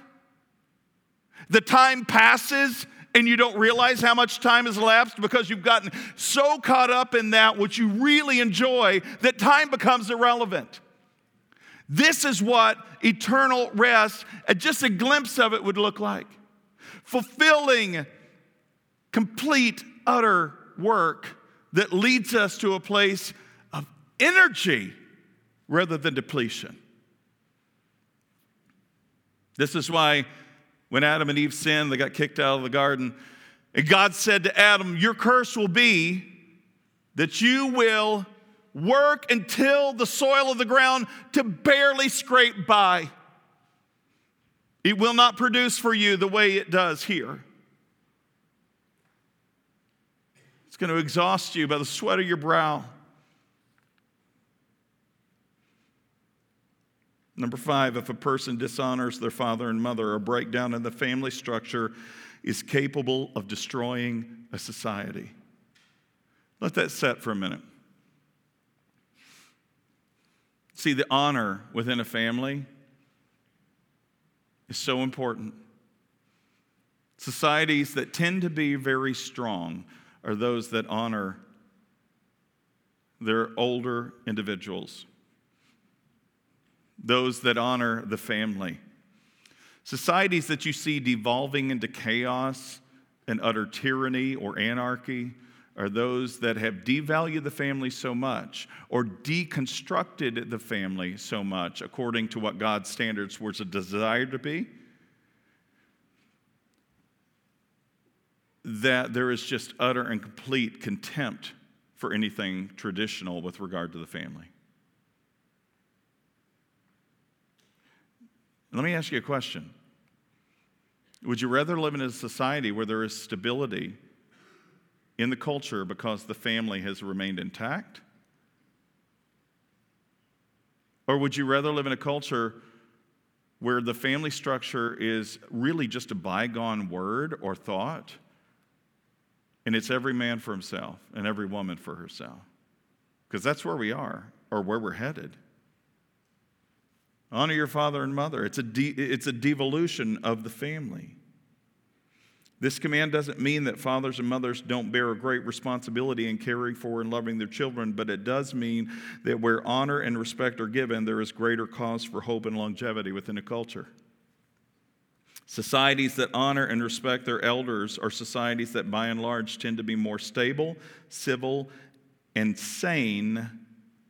The time passes and you don't realize how much time has elapsed because you've gotten so caught up in that which you really enjoy that time becomes irrelevant. This is what eternal rest, just a glimpse of it, would look like. Fulfilling, complete, utter work that leads us to a place of energy rather than depletion. This is why when Adam and Eve sinned, they got kicked out of the garden. And God said to Adam, Your curse will be that you will work and till the soil of the ground to barely scrape by. It will not produce for you the way it does here. It's going to exhaust you by the sweat of your brow. Number five, if a person dishonors their father and mother, a breakdown in the family structure is capable of destroying a society. Let that set for a minute. See, the honor within a family is so important. Societies that tend to be very strong are those that honor their older individuals those that honor the family. Societies that you see devolving into chaos and utter tyranny or anarchy are those that have devalued the family so much or deconstructed the family so much according to what God's standards was a desire to be. That there is just utter and complete contempt for anything traditional with regard to the family. Let me ask you a question. Would you rather live in a society where there is stability in the culture because the family has remained intact? Or would you rather live in a culture where the family structure is really just a bygone word or thought, and it's every man for himself and every woman for herself? Because that's where we are or where we're headed. Honor your father and mother. It's a, de- it's a devolution of the family. This command doesn't mean that fathers and mothers don't bear a great responsibility in caring for and loving their children, but it does mean that where honor and respect are given, there is greater cause for hope and longevity within a culture. Societies that honor and respect their elders are societies that, by and large, tend to be more stable, civil, and sane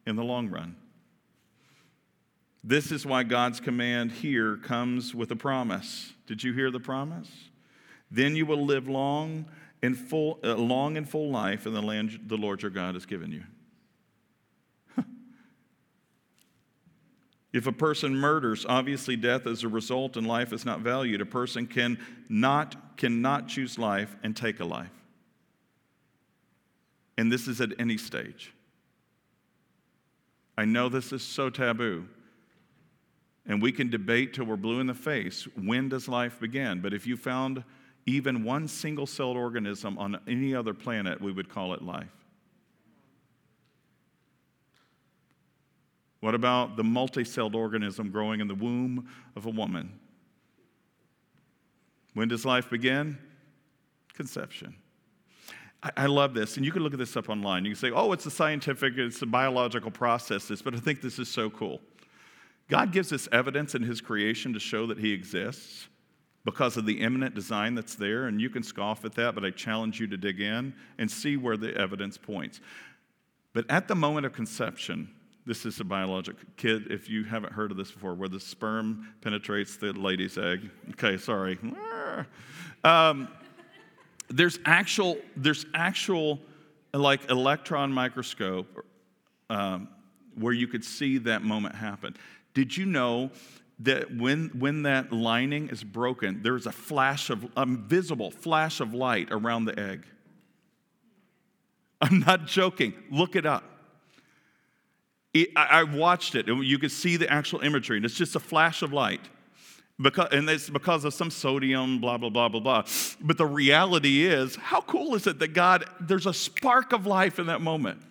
in the long run. This is why God's command here comes with a promise. Did you hear the promise? Then you will live long and full, uh, long and full life in the land the Lord your God has given you. if a person murders, obviously death is a result and life is not valued. A person can not, cannot choose life and take a life. And this is at any stage. I know this is so taboo. And we can debate till we're blue in the face when does life begin? But if you found even one single celled organism on any other planet, we would call it life. What about the multi celled organism growing in the womb of a woman? When does life begin? Conception. I, I love this, and you can look at this up online. You can say, oh, it's a scientific, it's a biological process, but I think this is so cool. God gives us evidence in His creation to show that He exists because of the immanent design that's there, and you can scoff at that, but I challenge you to dig in and see where the evidence points. But at the moment of conception, this is a biologic kid, if you haven't heard of this before, where the sperm penetrates the lady's egg. Okay, sorry. Um, there's actual, there's actual like electron microscope um, where you could see that moment happen. Did you know that when, when that lining is broken, there's a flash of, a visible flash of light around the egg? I'm not joking. Look it up. It, I, I watched it, and you could see the actual imagery, and it's just a flash of light. Because, and it's because of some sodium, blah, blah, blah, blah, blah. But the reality is, how cool is it that God, there's a spark of life in that moment?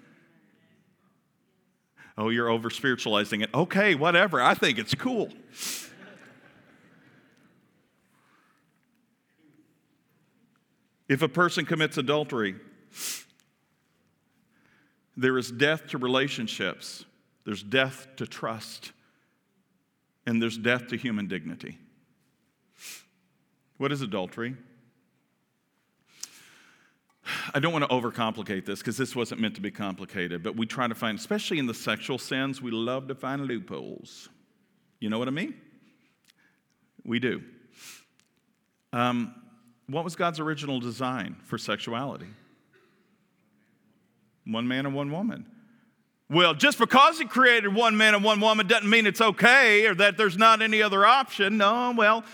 Oh, you're over spiritualizing it. Okay, whatever. I think it's cool. if a person commits adultery, there is death to relationships, there's death to trust, and there's death to human dignity. What is adultery? I don't want to overcomplicate this because this wasn't meant to be complicated, but we try to find, especially in the sexual sins, we love to find loopholes. You know what I mean? We do. Um, what was God's original design for sexuality? One man and one woman. Well, just because he created one man and one woman doesn't mean it's okay or that there's not any other option. No, well,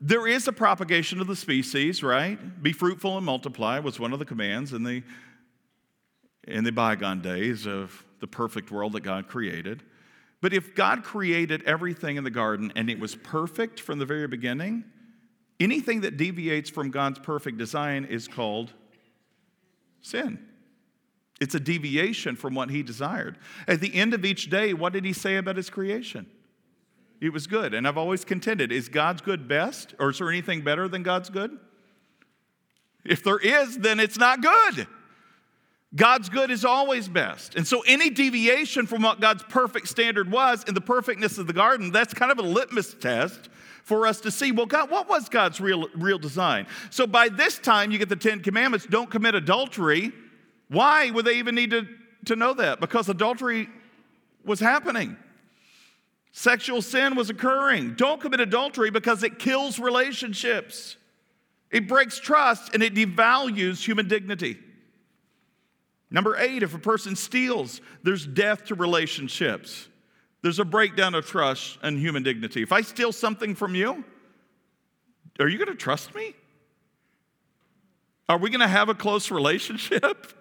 there is a propagation of the species, right? Be fruitful and multiply was one of the commands in the in the bygone days of the perfect world that God created. But if God created everything in the garden and it was perfect from the very beginning, anything that deviates from God's perfect design is called sin. It's a deviation from what he desired. At the end of each day, what did he say about his creation? It was good. And I've always contended is God's good best, or is there anything better than God's good? If there is, then it's not good. God's good is always best. And so any deviation from what God's perfect standard was in the perfectness of the garden, that's kind of a litmus test for us to see, well, God, what was God's real, real design? So by this time, you get the Ten Commandments don't commit adultery. Why would they even need to, to know that? Because adultery was happening. Sexual sin was occurring. Don't commit adultery because it kills relationships. It breaks trust and it devalues human dignity. Number eight, if a person steals, there's death to relationships. There's a breakdown of trust and human dignity. If I steal something from you, are you going to trust me? Are we going to have a close relationship?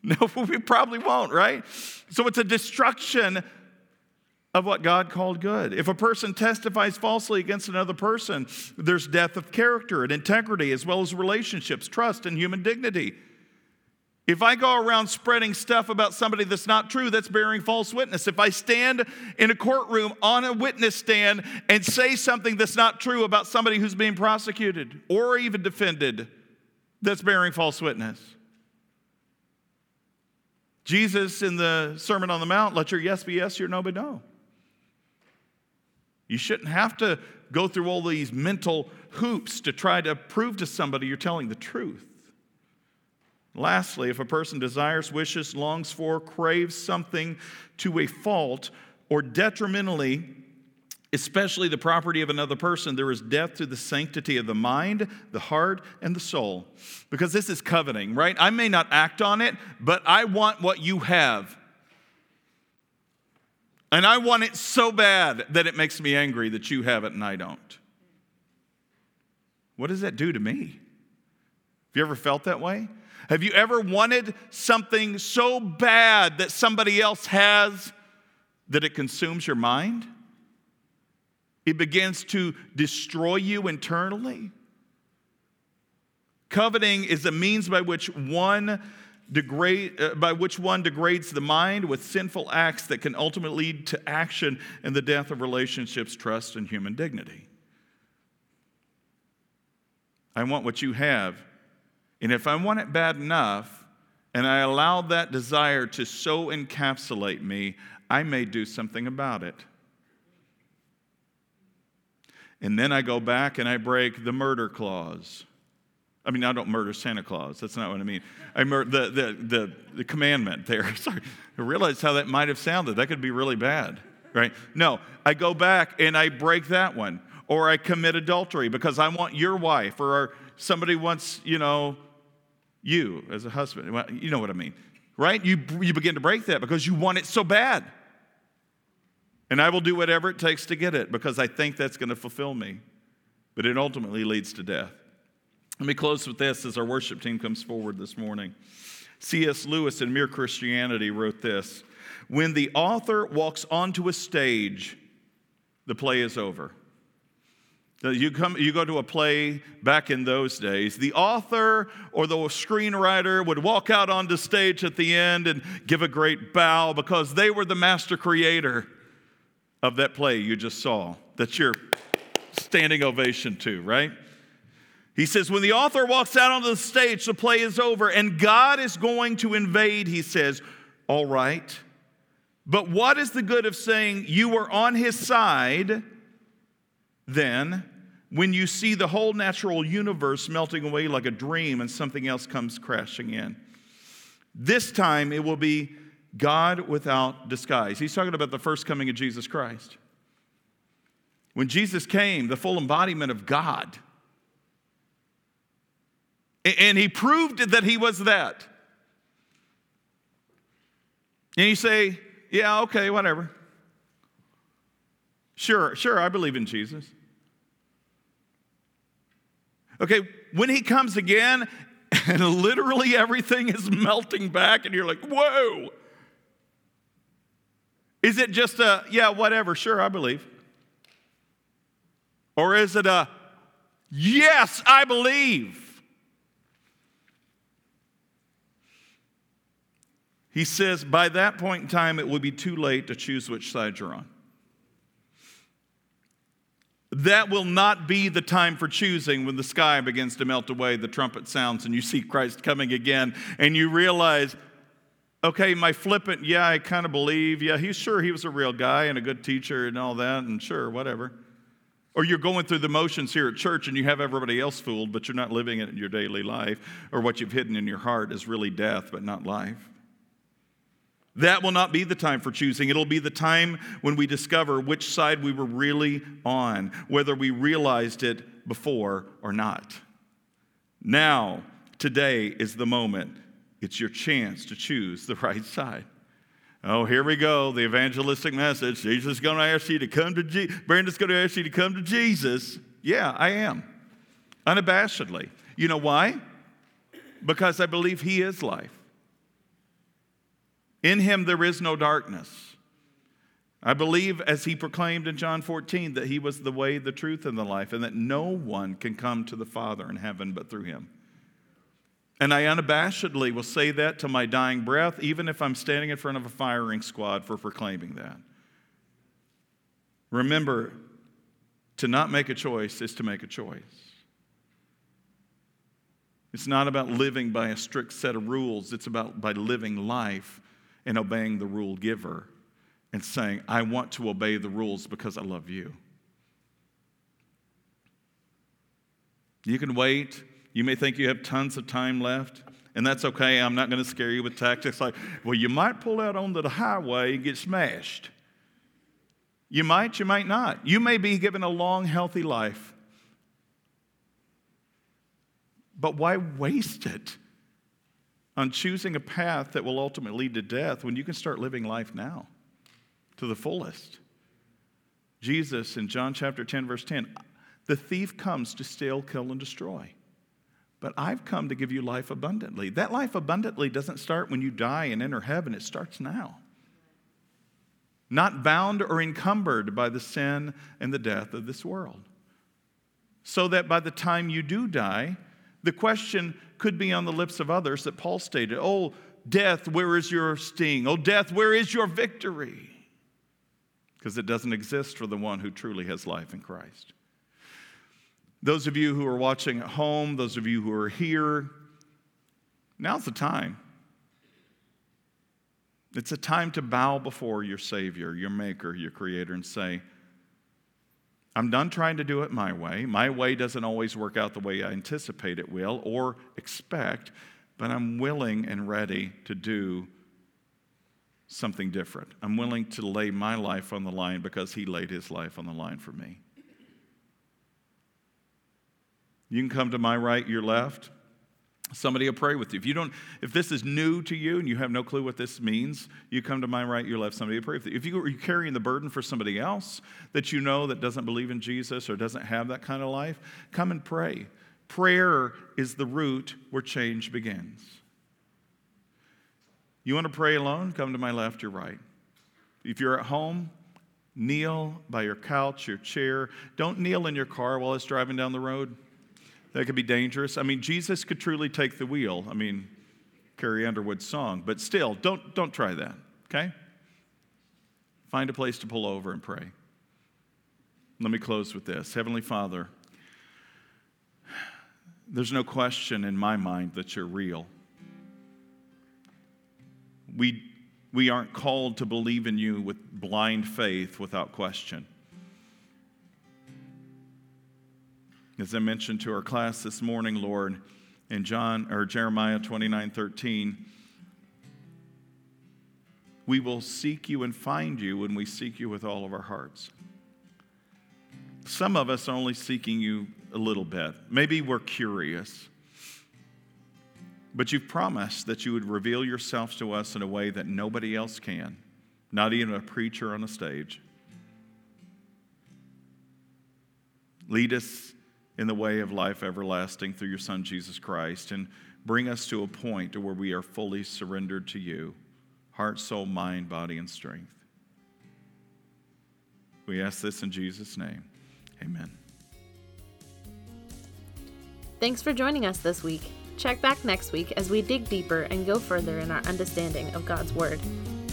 No, we probably won't, right? So it's a destruction of what God called good. If a person testifies falsely against another person, there's death of character and integrity, as well as relationships, trust, and human dignity. If I go around spreading stuff about somebody that's not true, that's bearing false witness. If I stand in a courtroom on a witness stand and say something that's not true about somebody who's being prosecuted or even defended, that's bearing false witness. Jesus in the Sermon on the Mount, let your yes be yes, your no be no. You shouldn't have to go through all these mental hoops to try to prove to somebody you're telling the truth. Lastly, if a person desires, wishes, longs for, craves something to a fault or detrimentally especially the property of another person, there is death to the sanctity of the mind, the heart, and the soul. Because this is coveting, right? I may not act on it, but I want what you have. And I want it so bad that it makes me angry that you have it and I don't. What does that do to me? Have you ever felt that way? Have you ever wanted something so bad that somebody else has that it consumes your mind? It begins to destroy you internally. Coveting is a means by which one degrade, uh, by which one degrades the mind with sinful acts that can ultimately lead to action and the death of relationships, trust, and human dignity. I want what you have. And if I want it bad enough, and I allow that desire to so encapsulate me, I may do something about it. And then I go back and I break the murder clause. I mean, I don't murder Santa Claus. That's not what I mean. I murder the, the, the, the commandment there. Sorry. I realized how that might have sounded. That could be really bad, right? No, I go back and I break that one. Or I commit adultery because I want your wife or somebody wants, you know, you as a husband. Well, you know what I mean, right? You, you begin to break that because you want it so bad. And I will do whatever it takes to get it because I think that's going to fulfill me. But it ultimately leads to death. Let me close with this as our worship team comes forward this morning. C.S. Lewis in Mere Christianity wrote this When the author walks onto a stage, the play is over. You, come, you go to a play back in those days, the author or the screenwriter would walk out onto stage at the end and give a great bow because they were the master creator of that play you just saw, that you're standing ovation to, right? He says, when the author walks out onto the stage, the play is over and God is going to invade, he says, all right. But what is the good of saying you were on his side then when you see the whole natural universe melting away like a dream and something else comes crashing in? This time it will be God without disguise. He's talking about the first coming of Jesus Christ. When Jesus came, the full embodiment of God, and he proved that he was that. And you say, yeah, okay, whatever. Sure, sure, I believe in Jesus. Okay, when he comes again, and literally everything is melting back, and you're like, whoa. Is it just a, yeah, whatever, sure, I believe? Or is it a, yes, I believe? He says, by that point in time, it will be too late to choose which side you're on. That will not be the time for choosing when the sky begins to melt away, the trumpet sounds, and you see Christ coming again, and you realize, okay, my flippant, yeah, I kind of believe, yeah, he's sure he was a real guy and a good teacher and all that, and sure, whatever. Or you're going through the motions here at church and you have everybody else fooled, but you're not living it in your daily life, or what you've hidden in your heart is really death, but not life. That will not be the time for choosing. It'll be the time when we discover which side we were really on, whether we realized it before or not. Now, today is the moment. It's your chance to choose the right side. Oh, here we go, the evangelistic message. Jesus is going to ask you to come to Jesus. Brandon's going to ask you to come to Jesus. Yeah, I am. Unabashedly. You know why? Because I believe He is life. In him there is no darkness. I believe, as he proclaimed in John 14, that he was the way, the truth, and the life, and that no one can come to the Father in heaven but through him. And I unabashedly will say that to my dying breath, even if I'm standing in front of a firing squad for proclaiming that. Remember, to not make a choice is to make a choice. It's not about living by a strict set of rules, it's about by living life and obeying the rule giver and saying, I want to obey the rules because I love you. You can wait. You may think you have tons of time left, and that's okay. I'm not going to scare you with tactics like, well, you might pull out onto the highway and get smashed. You might, you might not. You may be given a long, healthy life. But why waste it? On choosing a path that will ultimately lead to death when you can start living life now to the fullest. Jesus in John chapter 10, verse 10 the thief comes to steal, kill, and destroy. But I've come to give you life abundantly. That life abundantly doesn't start when you die and enter heaven, it starts now. Not bound or encumbered by the sin and the death of this world. So that by the time you do die, the question could be on the lips of others that Paul stated Oh, death, where is your sting? Oh, death, where is your victory? Because it doesn't exist for the one who truly has life in Christ. Those of you who are watching at home, those of you who are here, now's the time. It's a time to bow before your Savior, your Maker, your Creator, and say, I'm done trying to do it my way. My way doesn't always work out the way I anticipate it will or expect, but I'm willing and ready to do something different. I'm willing to lay my life on the line because He laid His life on the line for me. You can come to my right, your left. Somebody will pray with you. If you don't, if this is new to you and you have no clue what this means, you come to my right, your left. Somebody will pray with you. If you are carrying the burden for somebody else that you know that doesn't believe in Jesus or doesn't have that kind of life, come and pray. Prayer is the root where change begins. You want to pray alone? Come to my left, your right. If you're at home, kneel by your couch, your chair. Don't kneel in your car while it's driving down the road. That could be dangerous. I mean, Jesus could truly take the wheel. I mean, Carrie Underwood's song, but still, don't, don't try that, okay? Find a place to pull over and pray. Let me close with this Heavenly Father, there's no question in my mind that you're real. We, we aren't called to believe in you with blind faith without question. As I mentioned to our class this morning, Lord, in John or Jeremiah 29 13, we will seek you and find you when we seek you with all of our hearts. Some of us are only seeking you a little bit. Maybe we're curious. But you've promised that you would reveal yourself to us in a way that nobody else can, not even a preacher on a stage. Lead us in the way of life everlasting through your Son, Jesus Christ, and bring us to a point to where we are fully surrendered to you heart, soul, mind, body, and strength. We ask this in Jesus' name. Amen. Thanks for joining us this week. Check back next week as we dig deeper and go further in our understanding of God's Word.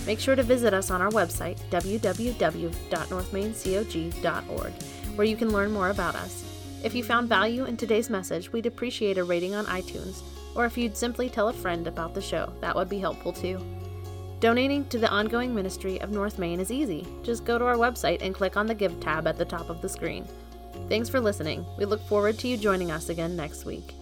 Make sure to visit us on our website, www.northmaincog.org, where you can learn more about us. If you found value in today's message, we'd appreciate a rating on iTunes, or if you'd simply tell a friend about the show, that would be helpful too. Donating to the ongoing ministry of North Main is easy. Just go to our website and click on the Give tab at the top of the screen. Thanks for listening. We look forward to you joining us again next week.